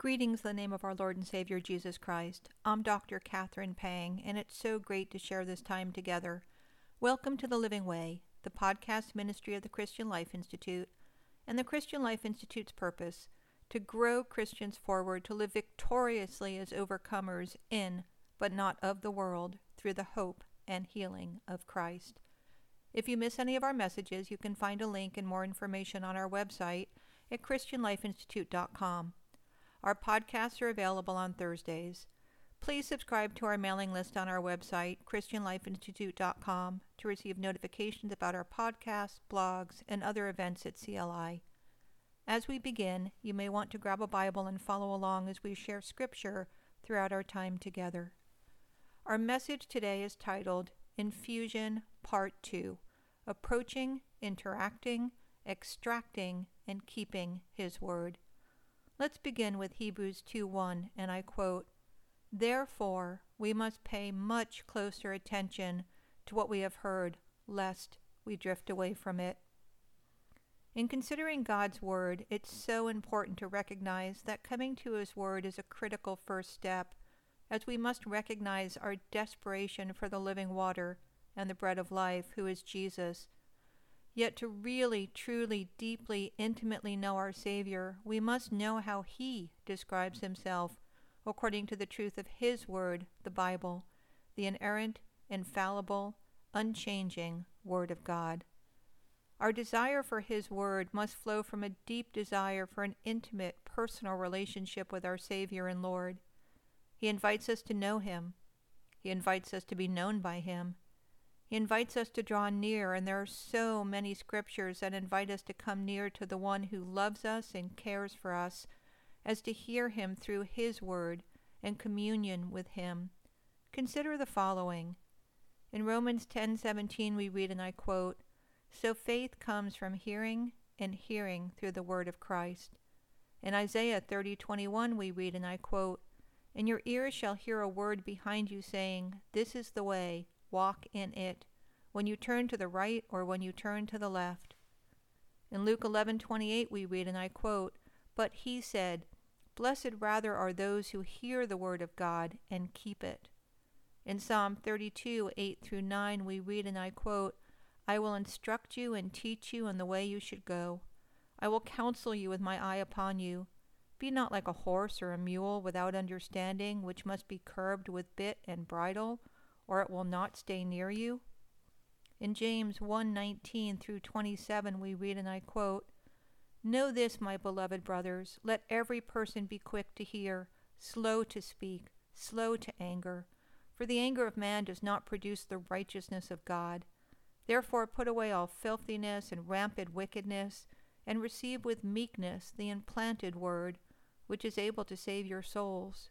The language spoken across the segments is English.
Greetings in the name of our Lord and Savior Jesus Christ. I'm Dr. Catherine Pang, and it's so great to share this time together. Welcome to The Living Way, the podcast ministry of the Christian Life Institute, and the Christian Life Institute's purpose to grow Christians forward to live victoriously as overcomers in, but not of the world, through the hope and healing of Christ. If you miss any of our messages, you can find a link and more information on our website at ChristianLifeInstitute.com. Our podcasts are available on Thursdays. Please subscribe to our mailing list on our website, ChristianLifeInstitute.com, to receive notifications about our podcasts, blogs, and other events at CLI. As we begin, you may want to grab a Bible and follow along as we share Scripture throughout our time together. Our message today is titled Infusion Part 2 Approaching, Interacting, Extracting, and Keeping His Word. Let's begin with Hebrews 2:1, and I quote, Therefore, we must pay much closer attention to what we have heard, lest we drift away from it. In considering God's Word, it's so important to recognize that coming to His Word is a critical first step, as we must recognize our desperation for the living water and the bread of life, who is Jesus, Yet to really, truly, deeply, intimately know our Savior, we must know how He describes Himself according to the truth of His Word, the Bible, the inerrant, infallible, unchanging Word of God. Our desire for His Word must flow from a deep desire for an intimate, personal relationship with our Savior and Lord. He invites us to know Him. He invites us to be known by Him. He invites us to draw near, and there are so many scriptures that invite us to come near to the one who loves us and cares for us, as to hear him through his word and communion with him. Consider the following. In Romans 10:17 we read and I quote, "So faith comes from hearing and hearing through the word of Christ." In Isaiah 30:21 we read and I quote, "And your ears shall hear a word behind you saying, This is the way, walk in it, when you turn to the right or when you turn to the left. In Luke 11:28 we read and I quote, "But he said, Blessed rather are those who hear the word of God and keep it." In Psalm 32, 8 through 9, we read, and I quote, I will instruct you and teach you in the way you should go. I will counsel you with my eye upon you. Be not like a horse or a mule without understanding, which must be curbed with bit and bridle, or it will not stay near you? In James 1:19 through 27 we read and I quote, Know this, my beloved brothers, let every person be quick to hear, slow to speak, slow to anger, for the anger of man does not produce the righteousness of God. Therefore put away all filthiness and rampant wickedness, and receive with meekness the implanted word, which is able to save your souls.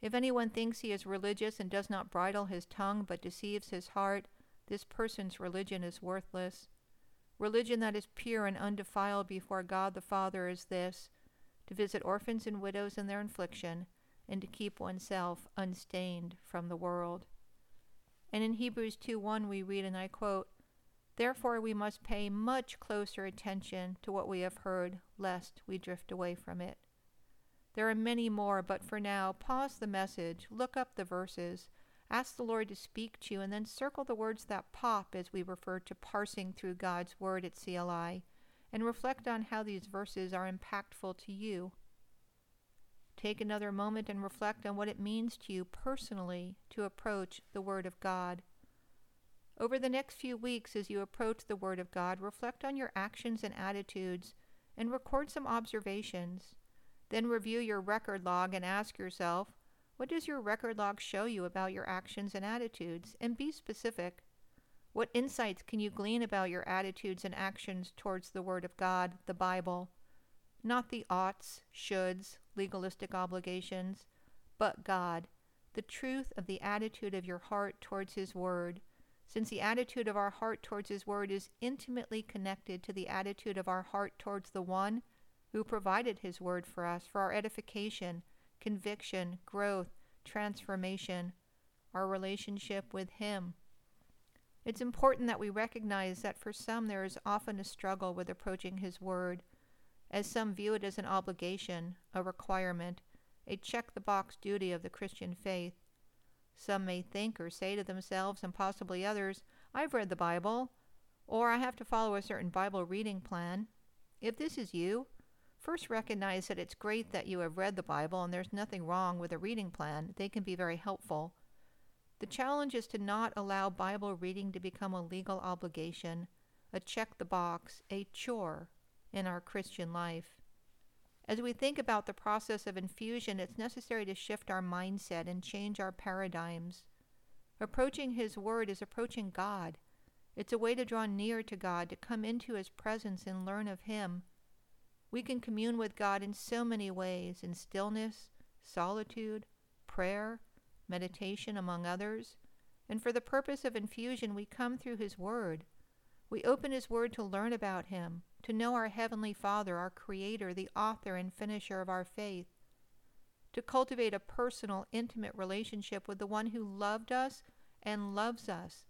If anyone thinks he is religious and does not bridle his tongue but deceives his heart, this person's religion is worthless. Religion that is pure and undefiled before God the Father is this to visit orphans and widows in their affliction, and to keep oneself unstained from the world. And in Hebrews 2 1, we read, and I quote, Therefore we must pay much closer attention to what we have heard, lest we drift away from it. There are many more, but for now, pause the message, look up the verses, ask the Lord to speak to you, and then circle the words that pop as we refer to parsing through God's Word at CLI, and reflect on how these verses are impactful to you. Take another moment and reflect on what it means to you personally to approach the Word of God. Over the next few weeks, as you approach the Word of God, reflect on your actions and attitudes and record some observations. Then review your record log and ask yourself, what does your record log show you about your actions and attitudes? And be specific. What insights can you glean about your attitudes and actions towards the Word of God, the Bible? Not the oughts, shoulds, legalistic obligations, but God, the truth of the attitude of your heart towards His Word, since the attitude of our heart towards His Word is intimately connected to the attitude of our heart towards the one who provided His Word for us for our edification, conviction, growth, transformation, our relationship with Him. It's important that we recognize that for some there is often a struggle with approaching His Word, as some view it as an obligation, a requirement, a check the box duty of the Christian faith. Some may think or say to themselves, and possibly others, I've read the Bible, or I have to follow a certain Bible reading plan. If this is you, first recognize that it's great that you have read the Bible and there's nothing wrong with a reading plan. They can be very helpful. The challenge is to not allow Bible reading to become a legal obligation, a check the box, a chore in our Christian life. As we think about the process of infusion, it's necessary to shift our mindset and change our paradigms. Approaching His Word is approaching God. It's a way to draw near to God, to come into His presence and learn of Him. We can commune with God in so many ways in stillness, solitude, prayer, meditation, among others. And for the purpose of infusion, we come through His Word. We open His Word to learn about Him, to know our Heavenly Father, our Creator, the author and finisher of our faith, to cultivate a personal, intimate relationship with the one who loved us and loves us,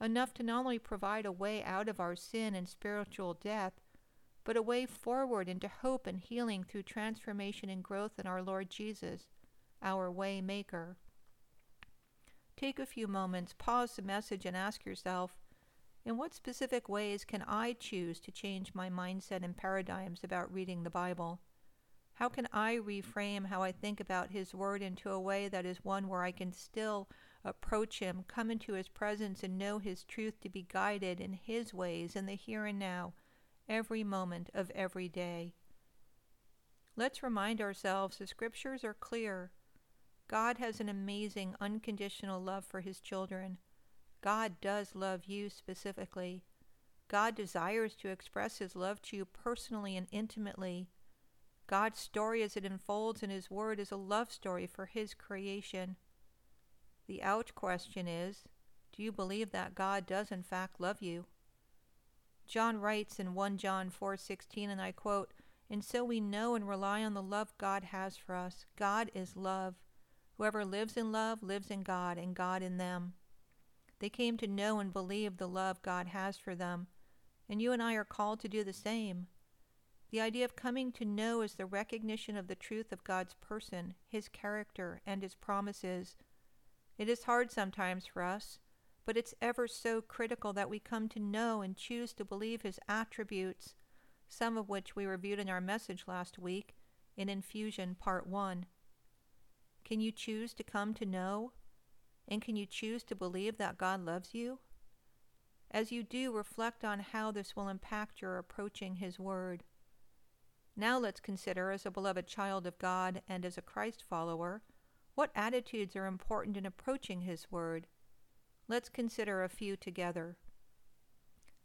enough to not only provide a way out of our sin and spiritual death, but a way forward into hope and healing through transformation and growth in our Lord Jesus, our way maker. Take a few moments, pause the message, and ask yourself in what specific ways can I choose to change my mindset and paradigms about reading the Bible? How can I reframe how I think about His Word into a way that is one where I can still approach Him, come into His presence, and know His truth to be guided in His ways in the here and now, every moment of every day? Let's remind ourselves the Scriptures are clear. God has an amazing, unconditional love for His children. God does love you specifically. God desires to express His love to you personally and intimately. God's story as it unfolds in His Word is a love story for His creation. The ouch question is do you believe that God does in fact love you? John writes in 1 John 4:16 and I quote, "And so we know and rely on the love God has for us. God is love. Whoever lives in love lives in God and God in them." They came to know and believe the love God has for them, and you and I are called to do the same. The idea of coming to know is the recognition of the truth of God's person, His character, and His promises. It is hard sometimes for us, but it's ever so critical that we come to know and choose to believe His attributes, some of which we reviewed in our message last week in Infusion Part 1. Can you choose to come to know? And can you choose to believe that God loves you? As you do, reflect on how this will impact your approaching His Word. Now let's consider, as a beloved child of God and as a Christ follower, what attitudes are important in approaching His Word. Let's consider a few together.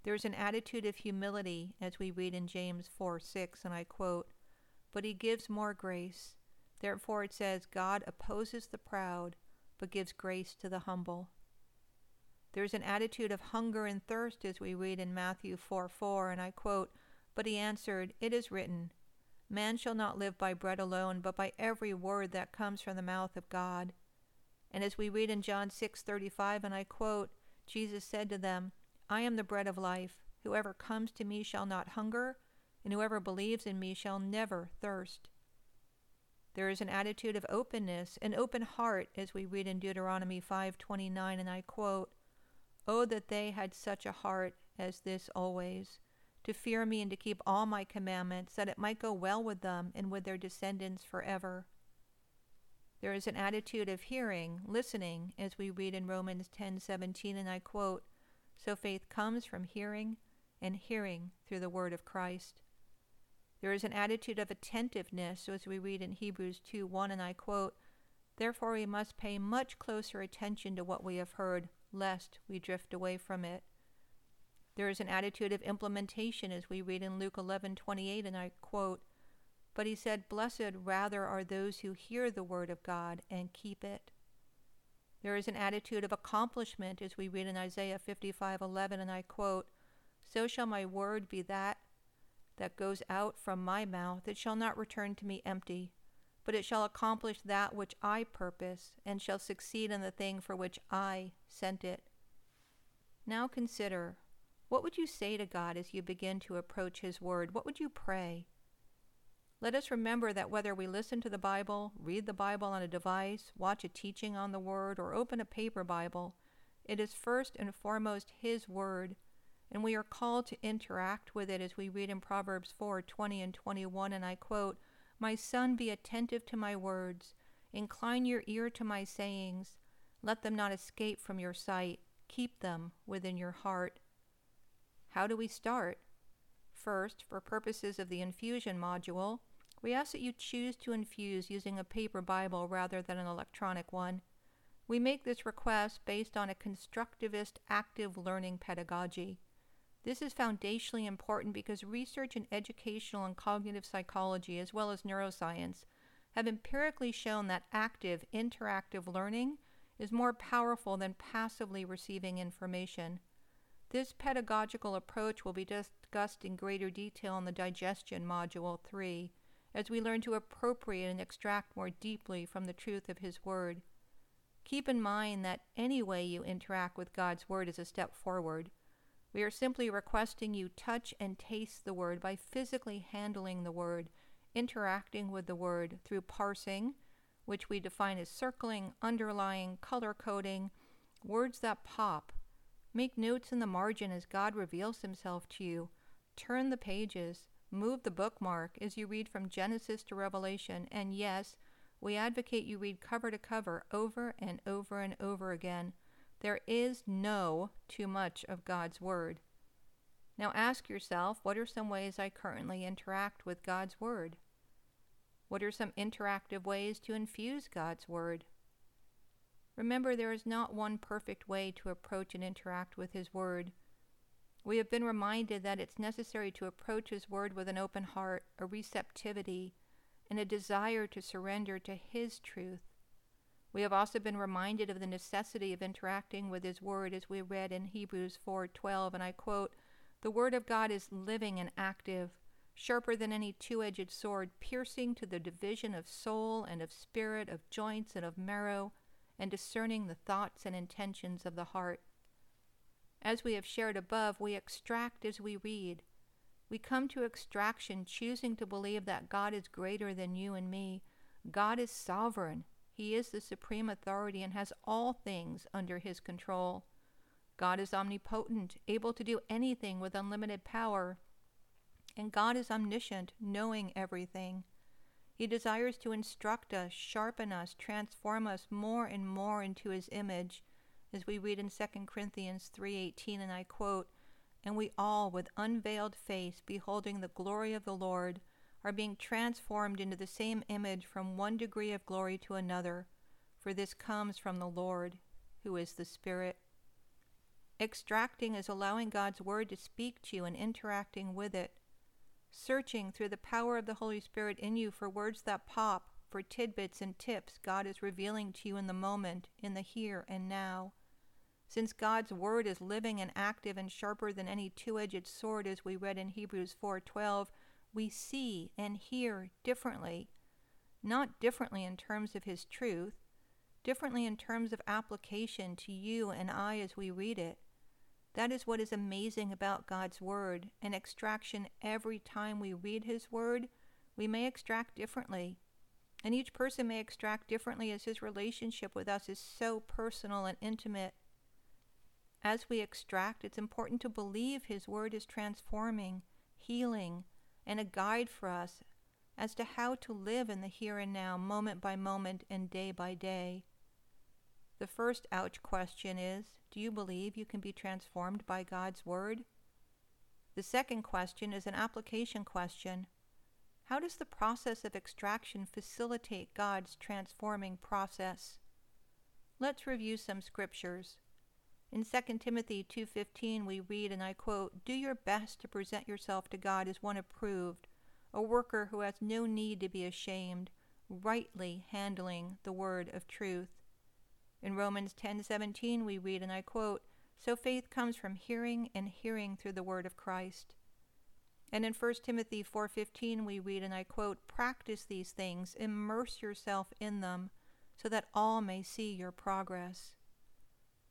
There's an attitude of humility, as we read in James 4 6, and I quote, But He gives more grace. Therefore it says, God opposes the proud but gives grace to the humble. There is an attitude of hunger and thirst as we read in Matthew 4 4, and I quote, But he answered, It is written, Man shall not live by bread alone, but by every word that comes from the mouth of God. And as we read in John 6:35 and I quote, Jesus said to them, I am the bread of life. Whoever comes to me shall not hunger, and whoever believes in me shall never thirst. There is an attitude of openness, an open heart, as we read in Deuteronomy 5:29, and I quote, "Oh that they had such a heart as this always, to fear me and to keep all my commandments, that it might go well with them and with their descendants forever." There is an attitude of hearing, listening, as we read in Romans 10:17, and I quote, "So faith comes from hearing, and hearing through the word of Christ." There is an attitude of attentiveness, as we read in Hebrews 2:1 and I quote, Therefore we must pay much closer attention to what we have heard, lest we drift away from it. There is an attitude of implementation, as we read in Luke 11:28, and I quote, "But he said, Blessed rather are those who hear the word of God and keep it." There is an attitude of accomplishment as we read in Isaiah 55:11 and I quote, "So shall my word be that that goes out from my mouth, it shall not return to me empty, but it shall accomplish that which I purpose, and shall succeed in the thing for which I sent it." Now consider, what would you say to God as you begin to approach His Word? What would you pray? Let us remember that whether we listen to the Bible, read the Bible on a device, watch a teaching on the Word, or open a paper Bible, it is first and foremost His Word, and we are called to interact with it as we read in Proverbs 4 20 and 21, and I quote, My son, be attentive to my words, incline your ear to my sayings, let them not escape from your sight, keep them within your heart. How do we start? First, for purposes of the infusion module, we ask that you choose to infuse using a paper Bible rather than an electronic one. We make this request based on a constructivist active learning pedagogy. This is foundationally important because research in educational and cognitive psychology, as well as neuroscience, have empirically shown that active, interactive learning is more powerful than passively receiving information. This pedagogical approach will be discussed in greater detail in the digestion module 3 as we learn to appropriate and extract more deeply from the truth of His Word. Keep in mind that any way you interact with God's Word is a step forward. We are simply requesting you touch and taste the Word by physically handling the Word, interacting with the Word through parsing, which we define as circling, underlying, color coding, words that pop. Make notes in the margin as God reveals Himself to you. Turn the pages. Move the bookmark as you read from Genesis to Revelation, and yes, we advocate you read cover to cover over and over and over again. There is no too much of God's Word. Now ask yourself what are some ways I currently interact with God's Word? What are some interactive ways to infuse God's Word? Remember, there is not one perfect way to approach and interact with His Word. We have been reminded that it's necessary to approach His Word with an open heart, a receptivity, and a desire to surrender to His truth. We have also been reminded of the necessity of interacting with His Word as we read in Hebrews 4:12, and I quote, "The Word of God is living and active, sharper than any two-edged sword, piercing to the division of soul and of spirit, of joints and of marrow, and discerning the thoughts and intentions of the heart." As we have shared above, we extract as we read. We come to extraction choosing to believe that God is greater than you and me. God is sovereign. He is the supreme authority and has all things under his control. God is omnipotent, able to do anything with unlimited power. And God is omniscient, knowing everything. He desires to instruct us, sharpen us, transform us more and more into his image as we read in 2 Corinthians 3:18 and I quote, "And we all with unveiled face beholding the glory of the Lord are being transformed into the same image from one degree of glory to another, for this comes from the Lord, who is the Spirit." Extracting is allowing God's word to speak to you and interacting with it. Searching through the power of the Holy Spirit in you for words that pop, for tidbits and tips God is revealing to you in the moment, in the here and now. Since God's word is living and active and sharper than any two-edged sword as we read in Hebrews 4:12, we see and hear differently, not differently in terms of his truth, differently in terms of application to you and I as we read it. That is what is amazing about God's Word, an extraction every time we read His Word, we may extract differently. And each person may extract differently as his relationship with us is so personal and intimate. As we extract, it's important to believe His Word is transforming, healing, and a guide for us as to how to live in the here and now, moment by moment and day by day. The first ouch question is Do you believe you can be transformed by God's Word? The second question is an application question. How does the process of extraction facilitate God's transforming process? Let's review some scriptures. In 2 Timothy 2:15 we read and I quote, "Do your best to present yourself to God as one approved, a worker who has no need to be ashamed, rightly handling the word of truth." In Romans 10:17 we read and I quote, "So faith comes from hearing and hearing through the word of Christ." And in 1 Timothy 4:15 we read and I quote, "Practice these things, immerse yourself in them, so that all may see your progress."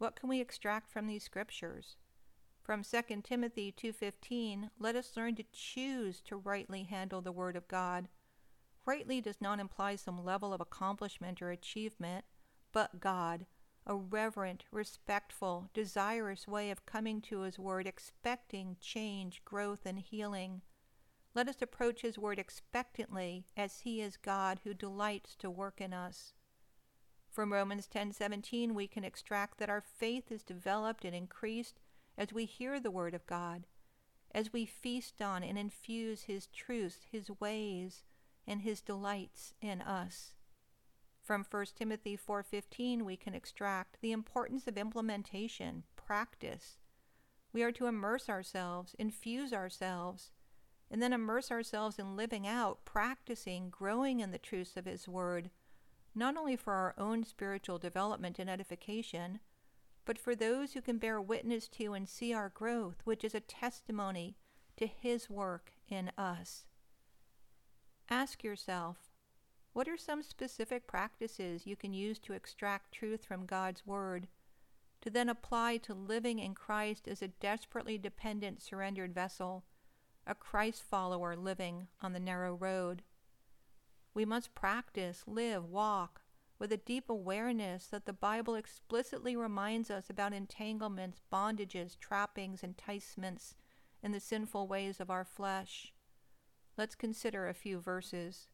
What can we extract from these scriptures? From 2 Timothy 2:15, let us learn to choose to rightly handle the word of God. Rightly does not imply some level of accomplishment or achievement, but God, a reverent, respectful, desirous way of coming to His Word, expecting change, growth, and healing. Let us approach His Word expectantly, as He is God who delights to work in us. From Romans 10:17 we can extract that our faith is developed and increased as we hear the word of God, as we feast on and infuse his truths, his ways, and his delights in us. From 1 Timothy 4:15 we can extract the importance of implementation, practice. We are to immerse ourselves, infuse ourselves, and then immerse ourselves in living out, practicing, growing in the truths of his word, not only for our own spiritual development and edification, but for those who can bear witness to and see our growth, which is a testimony to his work in us. Ask yourself, what are some specific practices you can use to extract truth from God's Word, to then apply to living in Christ as a desperately dependent, surrendered vessel, a Christ follower living on the narrow road? We must practice, live, walk with a deep awareness that the Bible explicitly reminds us about entanglements, bondages, trappings, enticements, and the sinful ways of our flesh. Let's consider a few verses.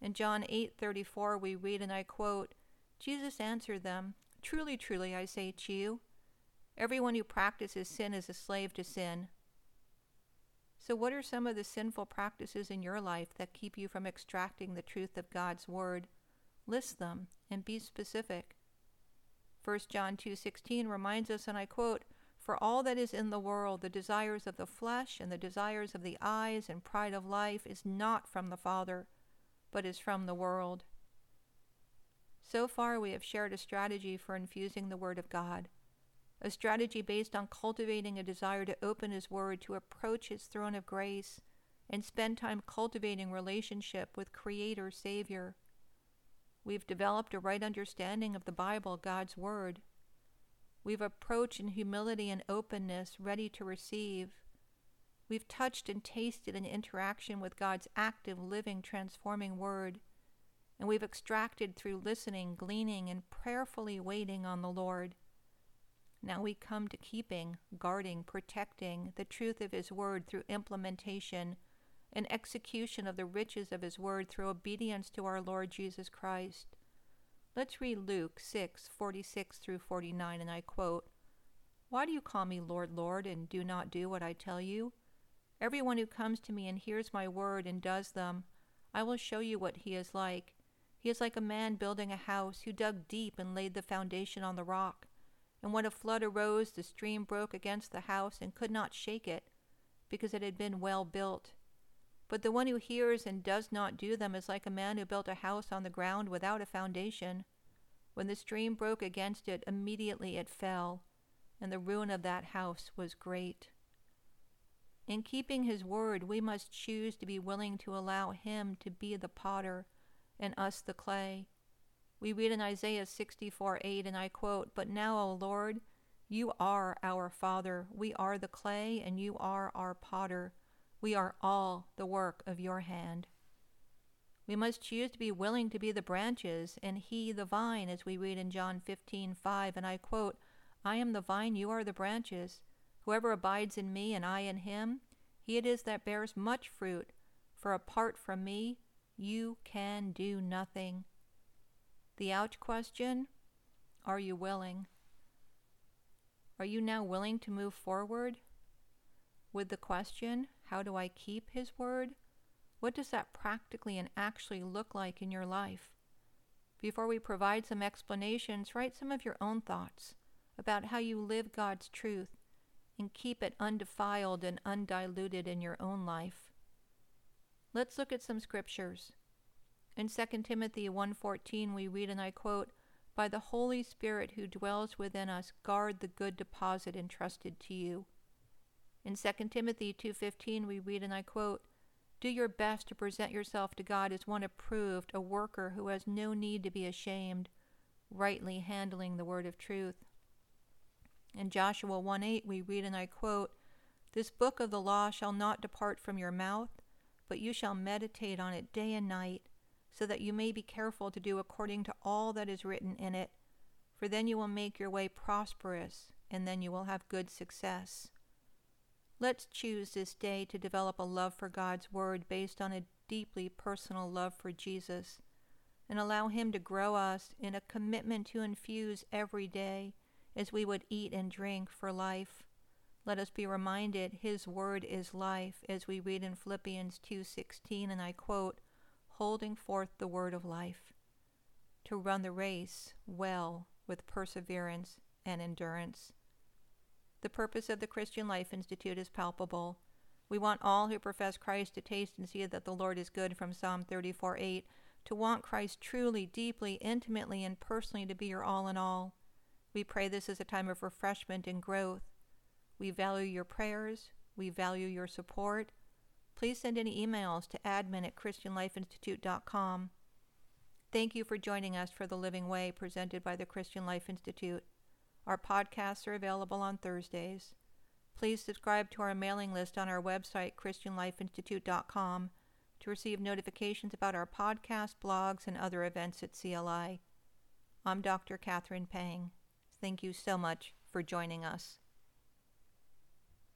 In John 8:34 we read and I quote, Jesus answered them, "Truly, truly I say to you, everyone who practices sin is a slave to sin." So what are some of the sinful practices in your life that keep you from extracting the truth of God's word? List them and be specific. 1 John 2:16 reminds us and I quote, "For all that is in the world, the desires of the flesh and the desires of the eyes and pride of life is not from the Father, but is from the world. So far, we have shared a strategy for infusing the Word of God, a strategy based on cultivating a desire to open His Word, to approach His throne of grace, and spend time cultivating relationship with Creator Savior. We've developed a right understanding of the Bible, God's Word. We've approached in humility and openness, ready to receive. We've touched and tasted an interaction with God's active, living, transforming Word, and we've extracted through listening, gleaning, and prayerfully waiting on the Lord. Now we come to keeping, guarding, protecting the truth of His Word through implementation and execution of the riches of His Word through obedience to our Lord Jesus Christ. Let's read Luke 6 46 through 49, and I quote Why do you call me Lord, Lord, and do not do what I tell you? Everyone who comes to me and hears my word and does them, I will show you what he is like. He is like a man building a house who dug deep and laid the foundation on the rock. And when a flood arose, the stream broke against the house and could not shake it, because it had been well built. But the one who hears and does not do them is like a man who built a house on the ground without a foundation. When the stream broke against it, immediately it fell, and the ruin of that house was great. In keeping his word, we must choose to be willing to allow him to be the potter and us the clay. We read in Isaiah 64 8, and I quote, But now, O Lord, you are our Father. We are the clay, and you are our potter. We are all the work of your hand. We must choose to be willing to be the branches, and he the vine, as we read in John 15 5, and I quote, I am the vine, you are the branches. Whoever abides in me and I in him, he it is that bears much fruit, for apart from me, you can do nothing. The ouch question Are you willing? Are you now willing to move forward? With the question, How do I keep His word? What does that practically and actually look like in your life? Before we provide some explanations, write some of your own thoughts about how you live God's truth and keep it undefiled and undiluted in your own life. Let's look at some scriptures. In 2 Timothy 1:14 we read and I quote, by the Holy Spirit who dwells within us, guard the good deposit entrusted to you. In 2 Timothy 2:15 we read and I quote, "Do your best to present yourself to God as one approved, a worker who has no need to be ashamed, rightly handling the word of truth." In Joshua 1:8 we read and I quote, "This book of the law shall not depart from your mouth, but you shall meditate on it day and night, so that you may be careful to do according to all that is written in it, for then you will make your way prosperous, and then you will have good success." Let's choose this day to develop a love for God's Word based on a deeply personal love for Jesus and allow Him to grow us in a commitment to infuse every day as we would eat and drink for life. Let us be reminded His Word is life as we read in Philippians 2.16 and I quote, holding forth the word of life, to run the race well with perseverance and endurance. The purpose of the Christian Life Institute is palpable. We want all who profess Christ to taste and see that the Lord is good from Psalm 34 8, to want Christ truly, deeply, intimately, and personally to be your all in all. We pray this is a time of refreshment and growth. We value your prayers. We value your support. Please send any emails to admin at ChristianLifeInstitute.com. Thank you for joining us for The Living Way presented by the Christian Life Institute. Our podcasts are available on Thursdays. Please subscribe to our mailing list on our website, ChristianLifeInstitute.com, to receive notifications about our podcasts, blogs, and other events at CLI. I'm Dr. Catherine Pang. Thank you so much for joining us.